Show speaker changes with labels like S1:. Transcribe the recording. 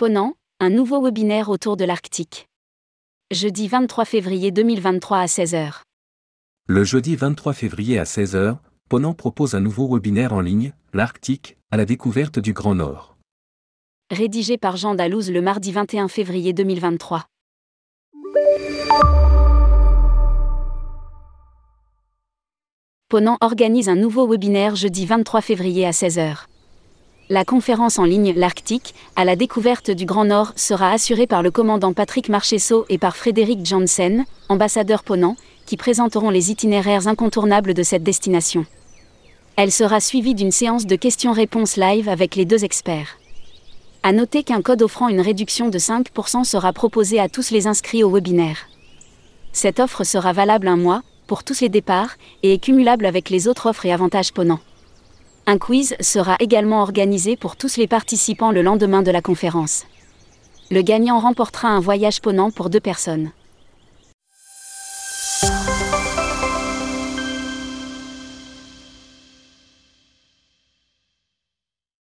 S1: Ponant, un nouveau webinaire autour de l'Arctique. Jeudi 23 février 2023 à 16h.
S2: Le jeudi 23 février à 16h, Ponant propose un nouveau webinaire en ligne, l'Arctique, à la découverte du Grand Nord.
S1: Rédigé par Jean Dalouse le mardi 21 février 2023. Ponant organise un nouveau webinaire jeudi 23 février à 16h. La conférence en ligne L'Arctique, à la découverte du Grand Nord, sera assurée par le commandant Patrick Marchesso et par Frédéric Janssen, ambassadeur Ponant, qui présenteront les itinéraires incontournables de cette destination. Elle sera suivie d'une séance de questions-réponses live avec les deux experts. À noter qu'un code offrant une réduction de 5% sera proposé à tous les inscrits au webinaire. Cette offre sera valable un mois, pour tous les départs, et est cumulable avec les autres offres et avantages Ponant. Un quiz sera également organisé pour tous les participants le lendemain de la conférence. Le gagnant remportera un voyage Ponant pour deux personnes.